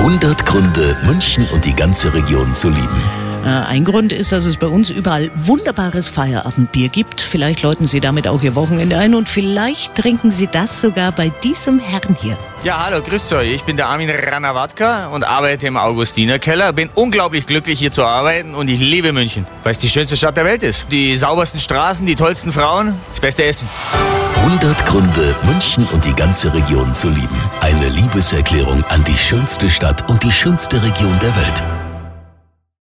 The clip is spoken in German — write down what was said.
100 Gründe, München und die ganze Region zu lieben. Äh, ein Grund ist, dass es bei uns überall wunderbares Feierabendbier gibt. Vielleicht läuten Sie damit auch Ihr Wochenende ein und vielleicht trinken Sie das sogar bei diesem Herrn hier. Ja, hallo, grüßt euch. Ich bin der Armin Ranawatka und arbeite im Augustinerkeller. Bin unglaublich glücklich hier zu arbeiten und ich liebe München, weil es die schönste Stadt der Welt ist. Die saubersten Straßen, die tollsten Frauen, das beste Essen. 100 Gründe, München und die ganze Region zu lieben. Eine Liebeserklärung an die schönste Stadt und die schönste Region der Welt.